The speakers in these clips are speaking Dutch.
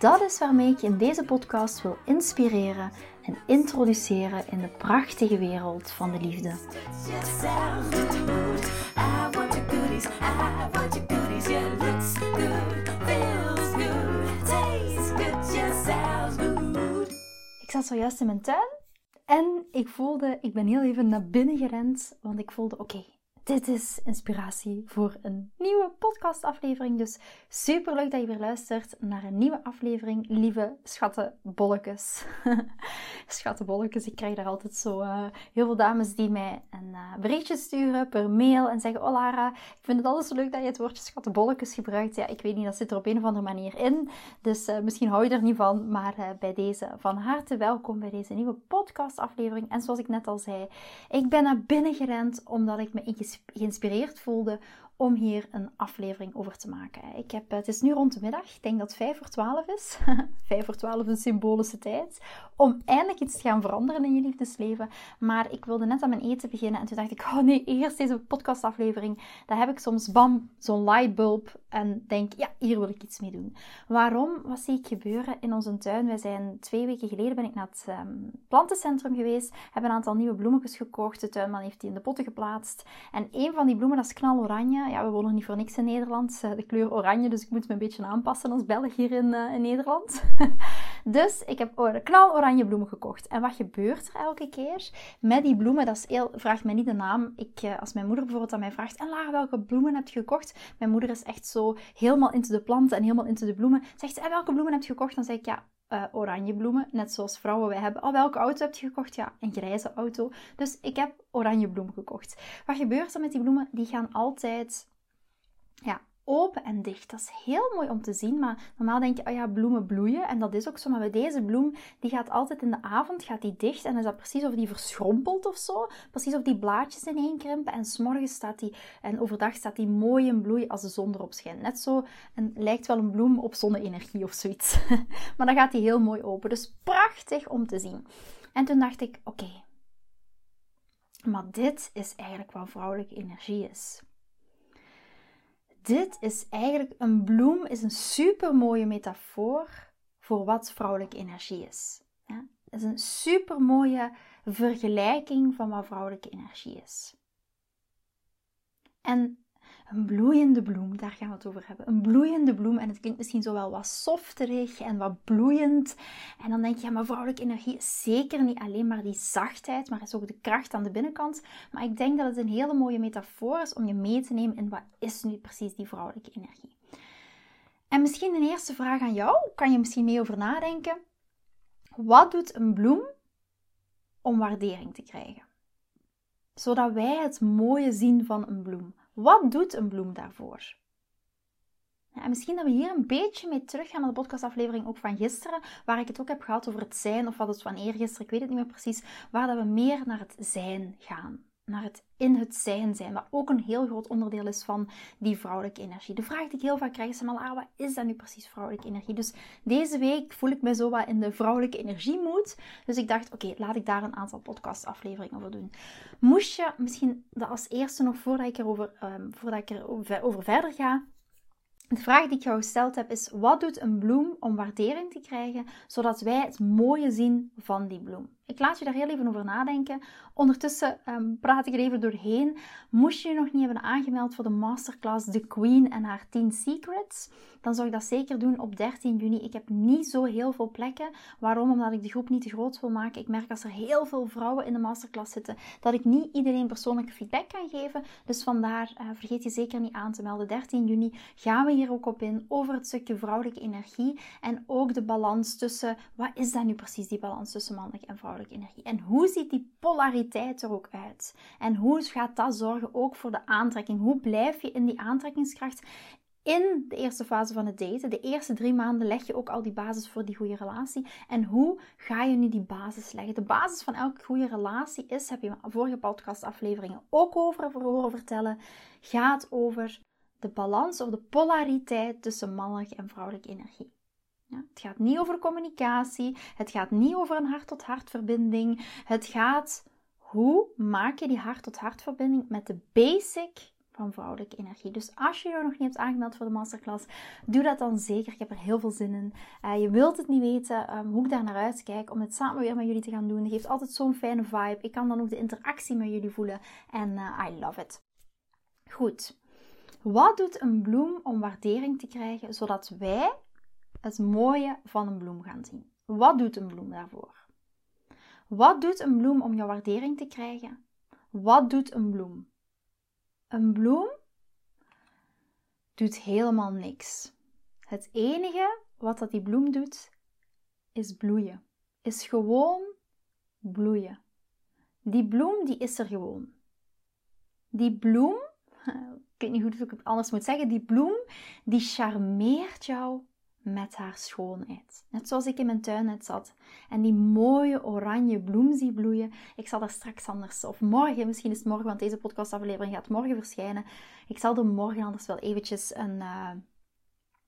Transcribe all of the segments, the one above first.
Dat is waarmee ik je in deze podcast wil inspireren en introduceren in de prachtige wereld van de liefde. Ik zat zojuist in mijn tuin en ik voelde, ik ben heel even naar binnen gerend, want ik voelde, oké, dit is inspiratie voor een nieuwe podcastaflevering. Dus super leuk dat je weer luistert naar een nieuwe aflevering, lieve schattenbolletjes. schattenbolletjes, ik krijg daar altijd zo uh, heel veel dames die mij een uh, berichtje sturen per mail en zeggen: Oh Lara, ik vind het altijd zo leuk dat je het woordje schattenbolletjes gebruikt. Ja, ik weet niet, dat zit er op een of andere manier in. Dus uh, misschien hou je er niet van, maar bij deze van harte welkom bij deze nieuwe podcastaflevering. En zoals ik net al zei, ik ben naar binnen gerend omdat ik me ingesproken geïnspireerd voelde om hier een aflevering over te maken. Ik heb, het is nu rond de middag, ik denk dat het 5 voor 12 is. 5 voor 12 een symbolische tijd. Om eindelijk iets te gaan veranderen in je liefdesleven. Maar ik wilde net aan mijn eten beginnen en toen dacht ik, oh nee, eerst deze podcastaflevering. Daar heb ik soms bam, zo'n lightbulb en denk, ja, hier wil ik iets mee doen. Waarom? Wat zie ik gebeuren in onze tuin? Wij zijn twee weken geleden ben ik naar het um, plantencentrum geweest, heb een aantal nieuwe bloemetjes gekocht. De tuinman heeft die in de potten geplaatst. En een van die bloemen, dat is knaloranje ja, we wonen niet voor niks in Nederland. Eh, de kleur oranje, dus ik moet me een beetje aanpassen als Belg hier in, uh, in Nederland. dus ik heb knaloranje bloemen gekocht. En wat gebeurt er elke keer met die bloemen? Dat is heel, mij niet de naam. Ik, uh, als mijn moeder bijvoorbeeld aan mij vraagt, en Lara, welke bloemen heb je gekocht? Mijn moeder is echt zo helemaal into de planten en helemaal into de bloemen. Zegt ze, en welke bloemen heb je gekocht? Dan zeg ik, ja, uh, oranje bloemen, net zoals vrouwen wij hebben. Oh, welke auto heb je gekocht? Ja, een grijze auto. Dus ik heb oranje bloemen gekocht. Wat gebeurt er met die bloemen? Die gaan altijd ja, open en dicht. Dat is heel mooi om te zien, maar normaal denk je, oh ja, bloemen bloeien. En dat is ook zo, maar bij deze bloem, die gaat altijd in de avond gaat die dicht. En is dat precies of die verschrompelt of zo. Precies of die blaadjes ineenkrimpen. En s'morgens staat die, en overdag staat die mooi in bloei als de zon erop schijnt. Net zo, en lijkt wel een bloem op zonne-energie of zoiets. maar dan gaat die heel mooi open. Dus prachtig om te zien. En toen dacht ik, oké, maar dit is eigenlijk wat vrouwelijke energie is dit is eigenlijk een bloem, is een super mooie metafoor voor wat vrouwelijke energie is. Ja? Het is een super mooie vergelijking van wat vrouwelijke energie is. En een bloeiende bloem, daar gaan we het over hebben. Een bloeiende bloem, en het klinkt misschien zo wel wat softerig en wat bloeiend. En dan denk je, ja, maar vrouwelijke energie is zeker niet alleen maar die zachtheid, maar is ook de kracht aan de binnenkant. Maar ik denk dat het een hele mooie metafoor is om je mee te nemen in wat is nu precies die vrouwelijke energie. En misschien een eerste vraag aan jou, kan je misschien mee over nadenken. Wat doet een bloem om waardering te krijgen? Zodat wij het mooie zien van een bloem. Wat doet een bloem daarvoor? Ja, en misschien dat we hier een beetje mee teruggaan naar de podcastaflevering ook van gisteren, waar ik het ook heb gehad over het zijn, of wat het van eergisteren, ik weet het niet meer precies, waar dat we meer naar het zijn gaan naar het in het zijn zijn, wat ook een heel groot onderdeel is van die vrouwelijke energie. De vraag die ik heel vaak krijg is, maar wat is dat nu precies vrouwelijke energie? Dus deze week voel ik me zo wat in de vrouwelijke energiemoed. Dus ik dacht, oké, laat ik daar een aantal podcastafleveringen over doen. Moest je misschien dat als eerste nog, voordat ik erover, um, voordat ik erover over verder ga, de vraag die ik jou gesteld heb is: wat doet een bloem om waardering te krijgen, zodat wij het mooie zien van die bloem? Ik laat je daar heel even over nadenken. Ondertussen um, praat ik er even doorheen. Moest je je nog niet hebben aangemeld voor de masterclass The Queen en haar 10 Secrets, dan zou ik dat zeker doen op 13 juni. Ik heb niet zo heel veel plekken. Waarom? Omdat ik de groep niet te groot wil maken. Ik merk als er heel veel vrouwen in de masterclass zitten, dat ik niet iedereen persoonlijke feedback kan geven. Dus vandaar, uh, vergeet je zeker niet aan te melden. 13 juni gaan we hier ook op in over het stukje vrouwelijke energie en ook de balans tussen, wat is dat nu precies, die balans tussen mannelijk en vrouwelijk? Energie. En hoe ziet die polariteit er ook uit? En hoe gaat dat zorgen ook voor de aantrekking? Hoe blijf je in die aantrekkingskracht? in de eerste fase van het daten. De eerste drie maanden leg je ook al die basis voor die goede relatie. En hoe ga je nu die basis leggen? De basis van elke goede relatie is, heb je vorige podcastafleveringen ook over horen vertellen, gaat over de balans of de polariteit tussen mannelijke en vrouwelijke energie. Ja, het gaat niet over communicatie, het gaat niet over een hart-tot-hart verbinding. Het gaat hoe maak je die hart-tot-hart verbinding met de basic van vrouwelijke energie. Dus als je je nog niet hebt aangemeld voor de masterclass, doe dat dan zeker. Ik heb er heel veel zin in. Uh, je wilt het niet weten um, hoe ik daar naar uitkijk om het samen weer met jullie te gaan doen. Het geeft altijd zo'n fijne vibe. Ik kan dan ook de interactie met jullie voelen en uh, I love it. Goed. Wat doet een bloem om waardering te krijgen, zodat wij het mooie van een bloem gaan zien? Wat doet een bloem daarvoor? Wat doet een bloem om jouw waardering te krijgen? Wat doet een bloem? Een bloem doet helemaal niks. Het enige wat dat die bloem doet, is bloeien. Is gewoon bloeien. Die bloem, die is er gewoon. Die bloem, ik weet niet hoe ik het anders moet zeggen, die bloem, die charmeert jou met haar schoonheid. Net zoals ik in mijn tuin net zat en die mooie oranje bloem zie bloeien. Ik zal daar straks anders, of morgen, misschien is het morgen, want deze podcastaflevering gaat morgen verschijnen. Ik zal er morgen anders wel eventjes een, uh,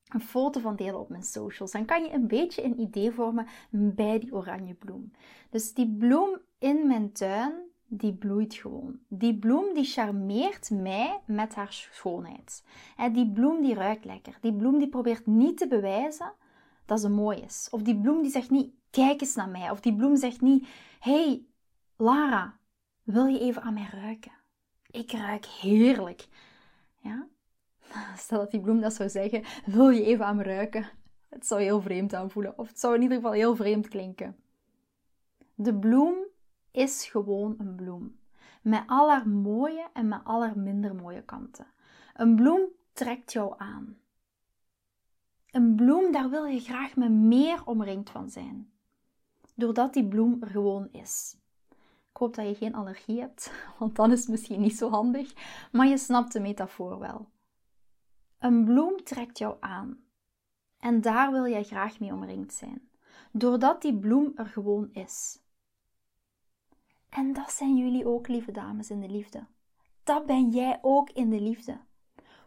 een foto van delen op mijn socials. Dan kan je een beetje een idee vormen bij die oranje bloem. Dus die bloem in mijn tuin, die bloeit gewoon. Die bloem die charmeert mij met haar schoonheid. Die bloem die ruikt lekker. Die bloem die probeert niet te bewijzen dat ze mooi is. Of die bloem die zegt niet, kijk eens naar mij. Of die bloem zegt niet, hey Lara, wil je even aan mij ruiken? Ik ruik heerlijk. Ja? Stel dat die bloem dat zou zeggen, wil je even aan me ruiken? Het zou heel vreemd aanvoelen. Of het zou in ieder geval heel vreemd klinken. De bloem is gewoon een bloem. Met al haar mooie en met al haar minder mooie kanten. Een bloem trekt jou aan. Een bloem, daar wil je graag met meer omringd van zijn. Doordat die bloem er gewoon is. Ik hoop dat je geen allergie hebt, want dan is het misschien niet zo handig, maar je snapt de metafoor wel. Een bloem trekt jou aan. En daar wil jij graag mee omringd zijn. Doordat die bloem er gewoon is. En dat zijn jullie ook, lieve dames, in de liefde. Dat ben jij ook in de liefde.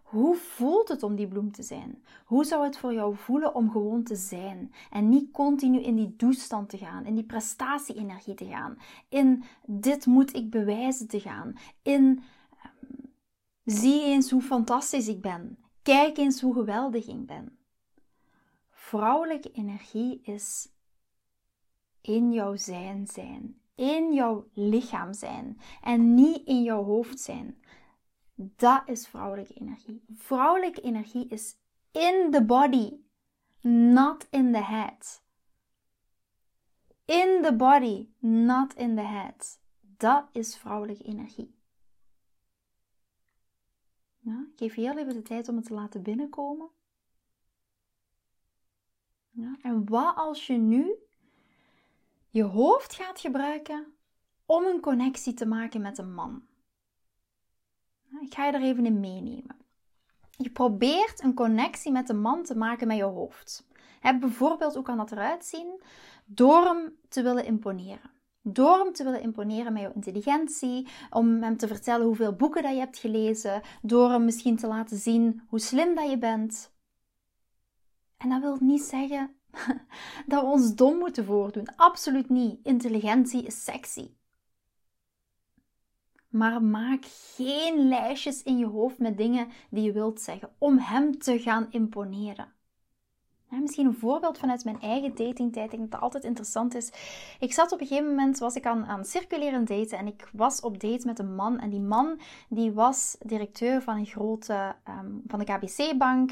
Hoe voelt het om die bloem te zijn? Hoe zou het voor jou voelen om gewoon te zijn en niet continu in die doestand te gaan, in die prestatie-energie te gaan, in dit moet ik bewijzen te gaan, in ehm, zie eens hoe fantastisch ik ben, kijk eens hoe geweldig ik ben. Vrouwelijke energie is in jouw zijn zijn, in jouw lichaam zijn en niet in jouw hoofd zijn. Dat is vrouwelijke energie. Vrouwelijke energie is in the body, not in the head. In the body, not in the head. Dat is vrouwelijke energie. Ja, geef heel even de tijd om het te laten binnenkomen. En wat als je nu je hoofd gaat gebruiken om een connectie te maken met een man. Ik ga je er even in meenemen. Je probeert een connectie met een man te maken met je hoofd. bijvoorbeeld, hoe kan dat eruit zien? Door hem te willen imponeren. Door hem te willen imponeren met jouw intelligentie, om hem te vertellen hoeveel boeken dat je hebt gelezen, door hem misschien te laten zien hoe slim dat je bent. En dat wil niet zeggen dat we ons dom moeten voordoen. Absoluut niet. Intelligentie is sexy. Maar maak geen lijstjes in je hoofd met dingen die je wilt zeggen om hem te gaan imponeren. misschien een voorbeeld vanuit mijn eigen datingtijd. Ik denk dat altijd interessant is. Ik zat op een gegeven moment, was ik aan, aan circuleren daten en ik was op date met een man. En die man die was directeur van een grote, um, van de KBC-bank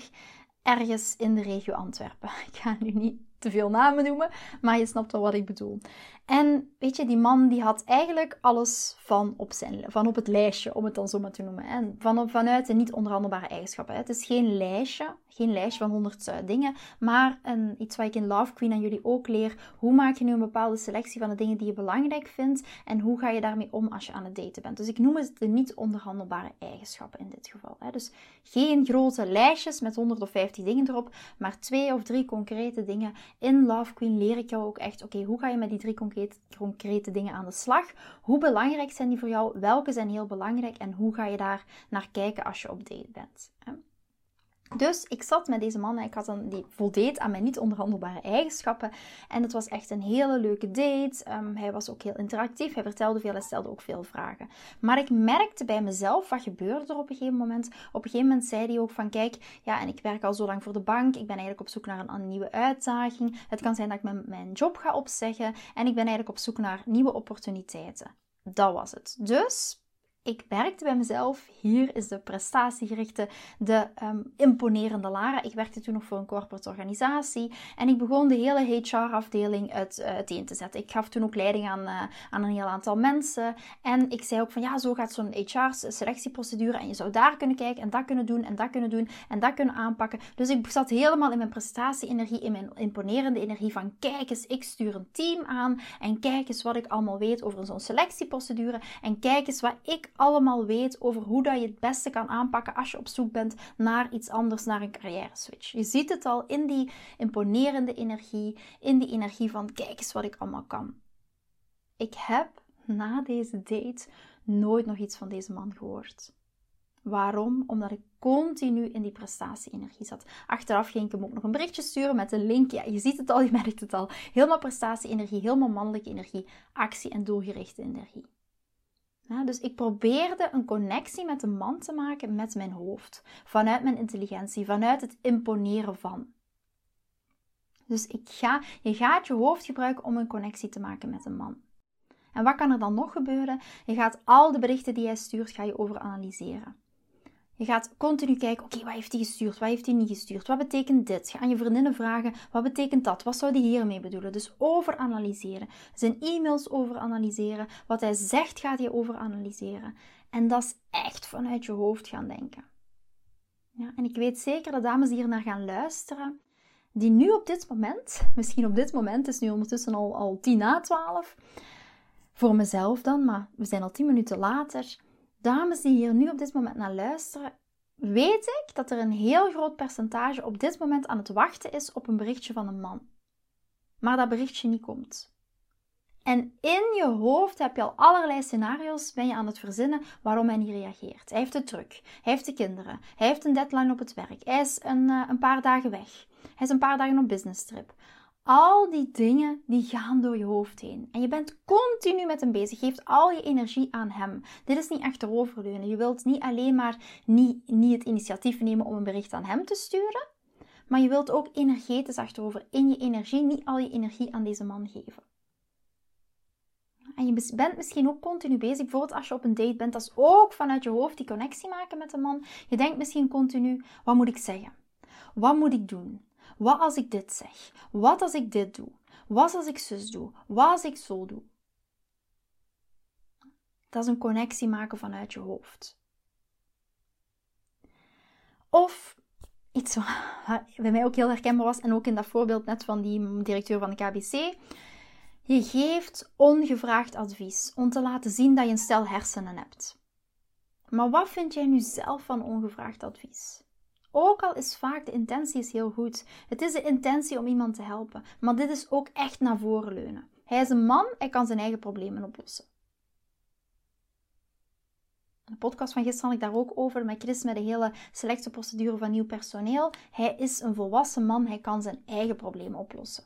ergens in de regio Antwerpen. Ik ga nu niet te veel namen noemen, maar je snapt wel wat ik bedoel. En weet je, die man die had eigenlijk alles van op, zijn, van op het lijstje, om het dan zo maar te noemen. En van, vanuit de niet onderhandelbare eigenschappen. Het is geen lijstje, geen lijstje van honderd uh, dingen, maar een, iets wat ik in Love Queen aan jullie ook leer. Hoe maak je nu een bepaalde selectie van de dingen die je belangrijk vindt en hoe ga je daarmee om als je aan het daten bent. Dus ik noem het de niet onderhandelbare eigenschappen in dit geval. Hè. Dus geen grote lijstjes met 100 of 50 dingen erop, maar twee of drie concrete dingen. In Love Queen leer ik jou ook echt, oké, hoe ga je met die drie concrete, concrete dingen aan de slag? Hoe belangrijk zijn die voor jou? Welke zijn heel belangrijk en hoe ga je daar naar kijken als je op date bent? Dus ik zat met deze man en ik had een, die voldeed aan mijn niet onderhandelbare eigenschappen. En het was echt een hele leuke date. Ehm, hij was ook heel interactief. Hij vertelde veel en stelde ook veel vragen. Maar ik merkte bij mezelf, wat gebeurde er op een gegeven moment? Op een gegeven moment zei hij ook van, kijk, ja, en ik werk al zo lang voor de bank. Ik ben eigenlijk op zoek naar een, nieuwe uitdaging. Het kan zijn dat ik mijn job ga opzeggen. En ik ben eigenlijk op zoek naar nieuwe opportuniteiten. Dat was het. Dus ik merkte bij mezelf, hier is de prestatiegerichte, de um, imponerende Lara. Ik werkte toen nog voor een corporate organisatie en ik begon de hele HR-afdeling uit, uh, uiteen te zetten. Ik gaf toen ook leiding aan, uh, aan een heel aantal mensen en ik zei ook van ja, zo gaat zo'n HR-selectieprocedure en je zou daar kunnen kijken en dat kunnen doen en dat kunnen doen en dat kunnen aanpakken. Dus ik zat helemaal in mijn prestatie-energie, in mijn imponerende energie van kijk eens, ik stuur een team aan en kijk eens wat ik allemaal weet over zo'n selectieprocedure en kijk eens wat ik allemaal weet over hoe dat je het beste kan aanpakken als je op zoek bent naar iets anders, naar een carrière switch. Je ziet het al in die imponerende energie, in die energie van kijk eens wat ik allemaal kan. Ik heb na deze date nooit nog iets van deze man gehoord. Waarom? Omdat ik continu in die prestatie-energie zat. Achteraf ging ik hem ook nog een berichtje sturen met een link. Ja, je ziet het al, je merkt het al. Helemaal prestatie-energie, helemaal mannelijke energie, actie en doelgerichte energie dus ik probeerde een connectie met een man te maken met mijn hoofd, vanuit mijn intelligentie, vanuit het imponeren van. Dus ik ga, je gaat je hoofd gebruiken om een connectie te maken met een man. En wat kan er dan nog gebeuren? Je gaat al de berichten die hij stuurt, ga je overanalyseren. Je gaat continu kijken, oké, wat heeft hij gestuurd? Wat heeft hij niet gestuurd? Wat betekent dit? Ga aan je vriendinnen vragen, wat betekent dat? Wat zou hij hiermee bedoelen? Dus overanalyseren. Zijn e-mails overanalyseren. Wat hij zegt gaat je overanalyseren. En dat is echt vanuit je hoofd gaan denken. Ja, en ik weet zeker dat dames hier naar gaan luisteren, die nu op dit moment, misschien op dit moment, het is nu ondertussen al, al tien na twaalf, voor mezelf dan, maar we zijn al tien minuten later dames die hier nu op dit moment naar luisteren, weet ik dat er een heel groot percentage op dit moment aan het wachten is op een berichtje van een man. Maar dat berichtje niet komt. En in je hoofd heb je al allerlei scenario's, ben je aan het verzinnen waarom hij niet reageert. Hij heeft het druk, hij heeft de kinderen, hij heeft een deadline op het werk, hij is een, uh, een paar dagen weg, hij is een paar dagen op business trip. Al die dingen die gaan door je hoofd heen. En je bent continu met hem bezig. Geeft al je energie aan hem. Dit is niet achteroverleunen. Je wilt niet alleen maar niet, niet het initiatief nemen om een bericht aan hem te sturen. Maar je wilt ook energetisch achterover in je energie niet al je energie aan deze man geven. En je bent misschien ook continu bezig, bijvoorbeeld als je op een date bent, dat is ook vanuit je hoofd die connectie maken met de man. Je denkt misschien continu, wat moet ik zeggen? Wat moet ik doen? Wat als ik dit zeg? Wat als ik dit doe? Wat als ik zus doe? Wat als ik zo doe? Dat is een connectie maken vanuit je hoofd. Of iets wat bij mij ook heel herkenbaar was, en ook in dat voorbeeld net van die directeur van de KBC. Je geeft ongevraagd advies om te laten zien dat je een stel hersenen hebt. Maar wat vind jij nu zelf van ongevraagd advies? Ook al is vaak de intentie is heel goed. Het is de intentie om iemand te helpen. Maar dit is ook echt naar voren leunen. Hij is een man, hij kan zijn eigen problemen oplossen. De podcast van gisteren had ik daar ook over met Chris met de hele selectieprocedure van nieuw personeel. Hij is een volwassen man, hij kan zijn eigen problemen oplossen.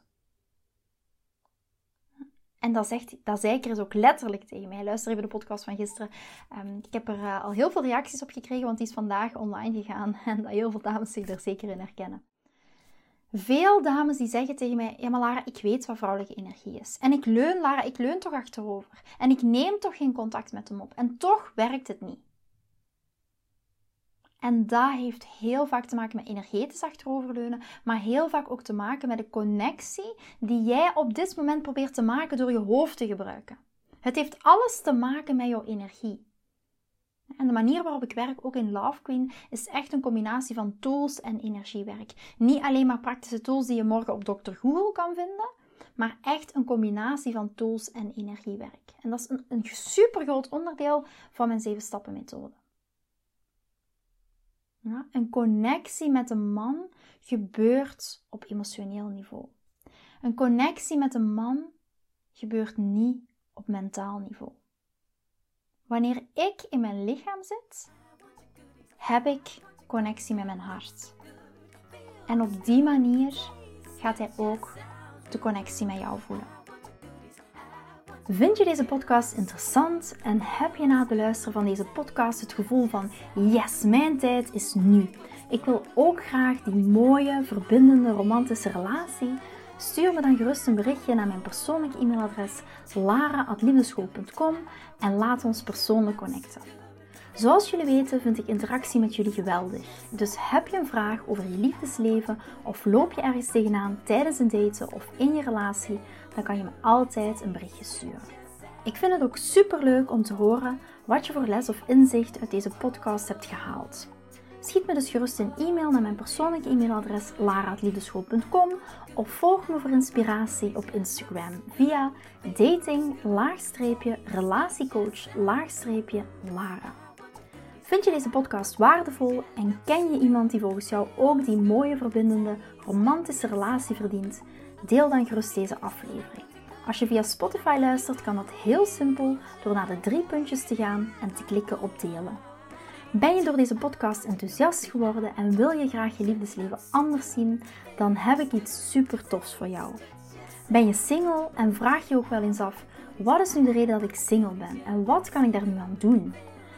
En dat, zegt, dat zei Chris ook letterlijk tegen mij. Luister even de podcast van gisteren. Um, ik heb er uh, al heel veel reacties op gekregen, want die is vandaag online gegaan. En dat heel veel dames zich er zeker in herkennen. Veel dames die zeggen tegen mij: Ja, maar Lara, ik weet wat vrouwelijke energie is. En ik leun, Lara, ik leun toch achterover. En ik neem toch geen contact met hem op. En toch werkt het niet. En dat heeft heel vaak te maken met energetisch achteroverleunen, maar heel vaak ook te maken met de connectie die jij op dit moment probeert te maken door je hoofd te gebruiken. Het heeft alles te maken met jouw energie. En de manier waarop ik werk, ook in Love Queen, is echt een combinatie van tools en energiewerk. Niet alleen maar praktische tools die je morgen op Dr. Google kan vinden, maar echt een combinatie van tools en energiewerk. En dat is een, een super groot onderdeel van mijn 7 stappen methode. Een connectie met een man gebeurt op emotioneel niveau. Een connectie met een man gebeurt niet op mentaal niveau. Wanneer ik in mijn lichaam zit, heb ik connectie met mijn hart. En op die manier gaat hij ook de connectie met jou voelen. Vind je deze podcast interessant en heb je na het beluisteren van deze podcast het gevoel van yes, mijn tijd is nu. Ik wil ook graag die mooie, verbindende, romantische relatie. Stuur me dan gerust een berichtje naar mijn persoonlijke e-mailadres lara.liefdeschool.com en laat ons persoonlijk connecten. Zoals jullie weten vind ik interactie met jullie geweldig. Dus heb je een vraag over je liefdesleven of loop je ergens tegenaan tijdens een daten of in je relatie, dan kan je me altijd een berichtje sturen. Ik vind het ook super leuk om te horen wat je voor les of inzicht uit deze podcast hebt gehaald. Schiet me dus gerust een e-mail naar mijn persoonlijke e-mailadres lara.liefdeschool.com of volg me voor inspiratie op Instagram via dating-relatiecoach-lara. Vind je deze podcast waardevol en ken je iemand die volgens jou ook die mooie, verbindende, romantische relatie verdient? Deel dan gerust deze aflevering. Als je via Spotify luistert, kan dat heel simpel door naar de drie puntjes te gaan en te klikken op delen. Ben je door deze podcast enthousiast geworden en wil je graag je liefdesleven anders zien, dan heb ik iets super tofs voor jou. Ben je single en vraag je ook wel eens af: wat is nu de reden dat ik single ben en wat kan ik daar nu aan doen?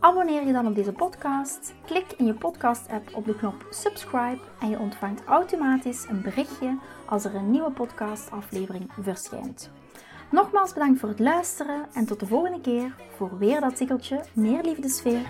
Abonneer je dan op deze podcast. Klik in je podcast-app op de knop subscribe en je ontvangt automatisch een berichtje als er een nieuwe podcastaflevering verschijnt. Nogmaals bedankt voor het luisteren en tot de volgende keer voor weer dat tikkeltje meer liefdesfeer.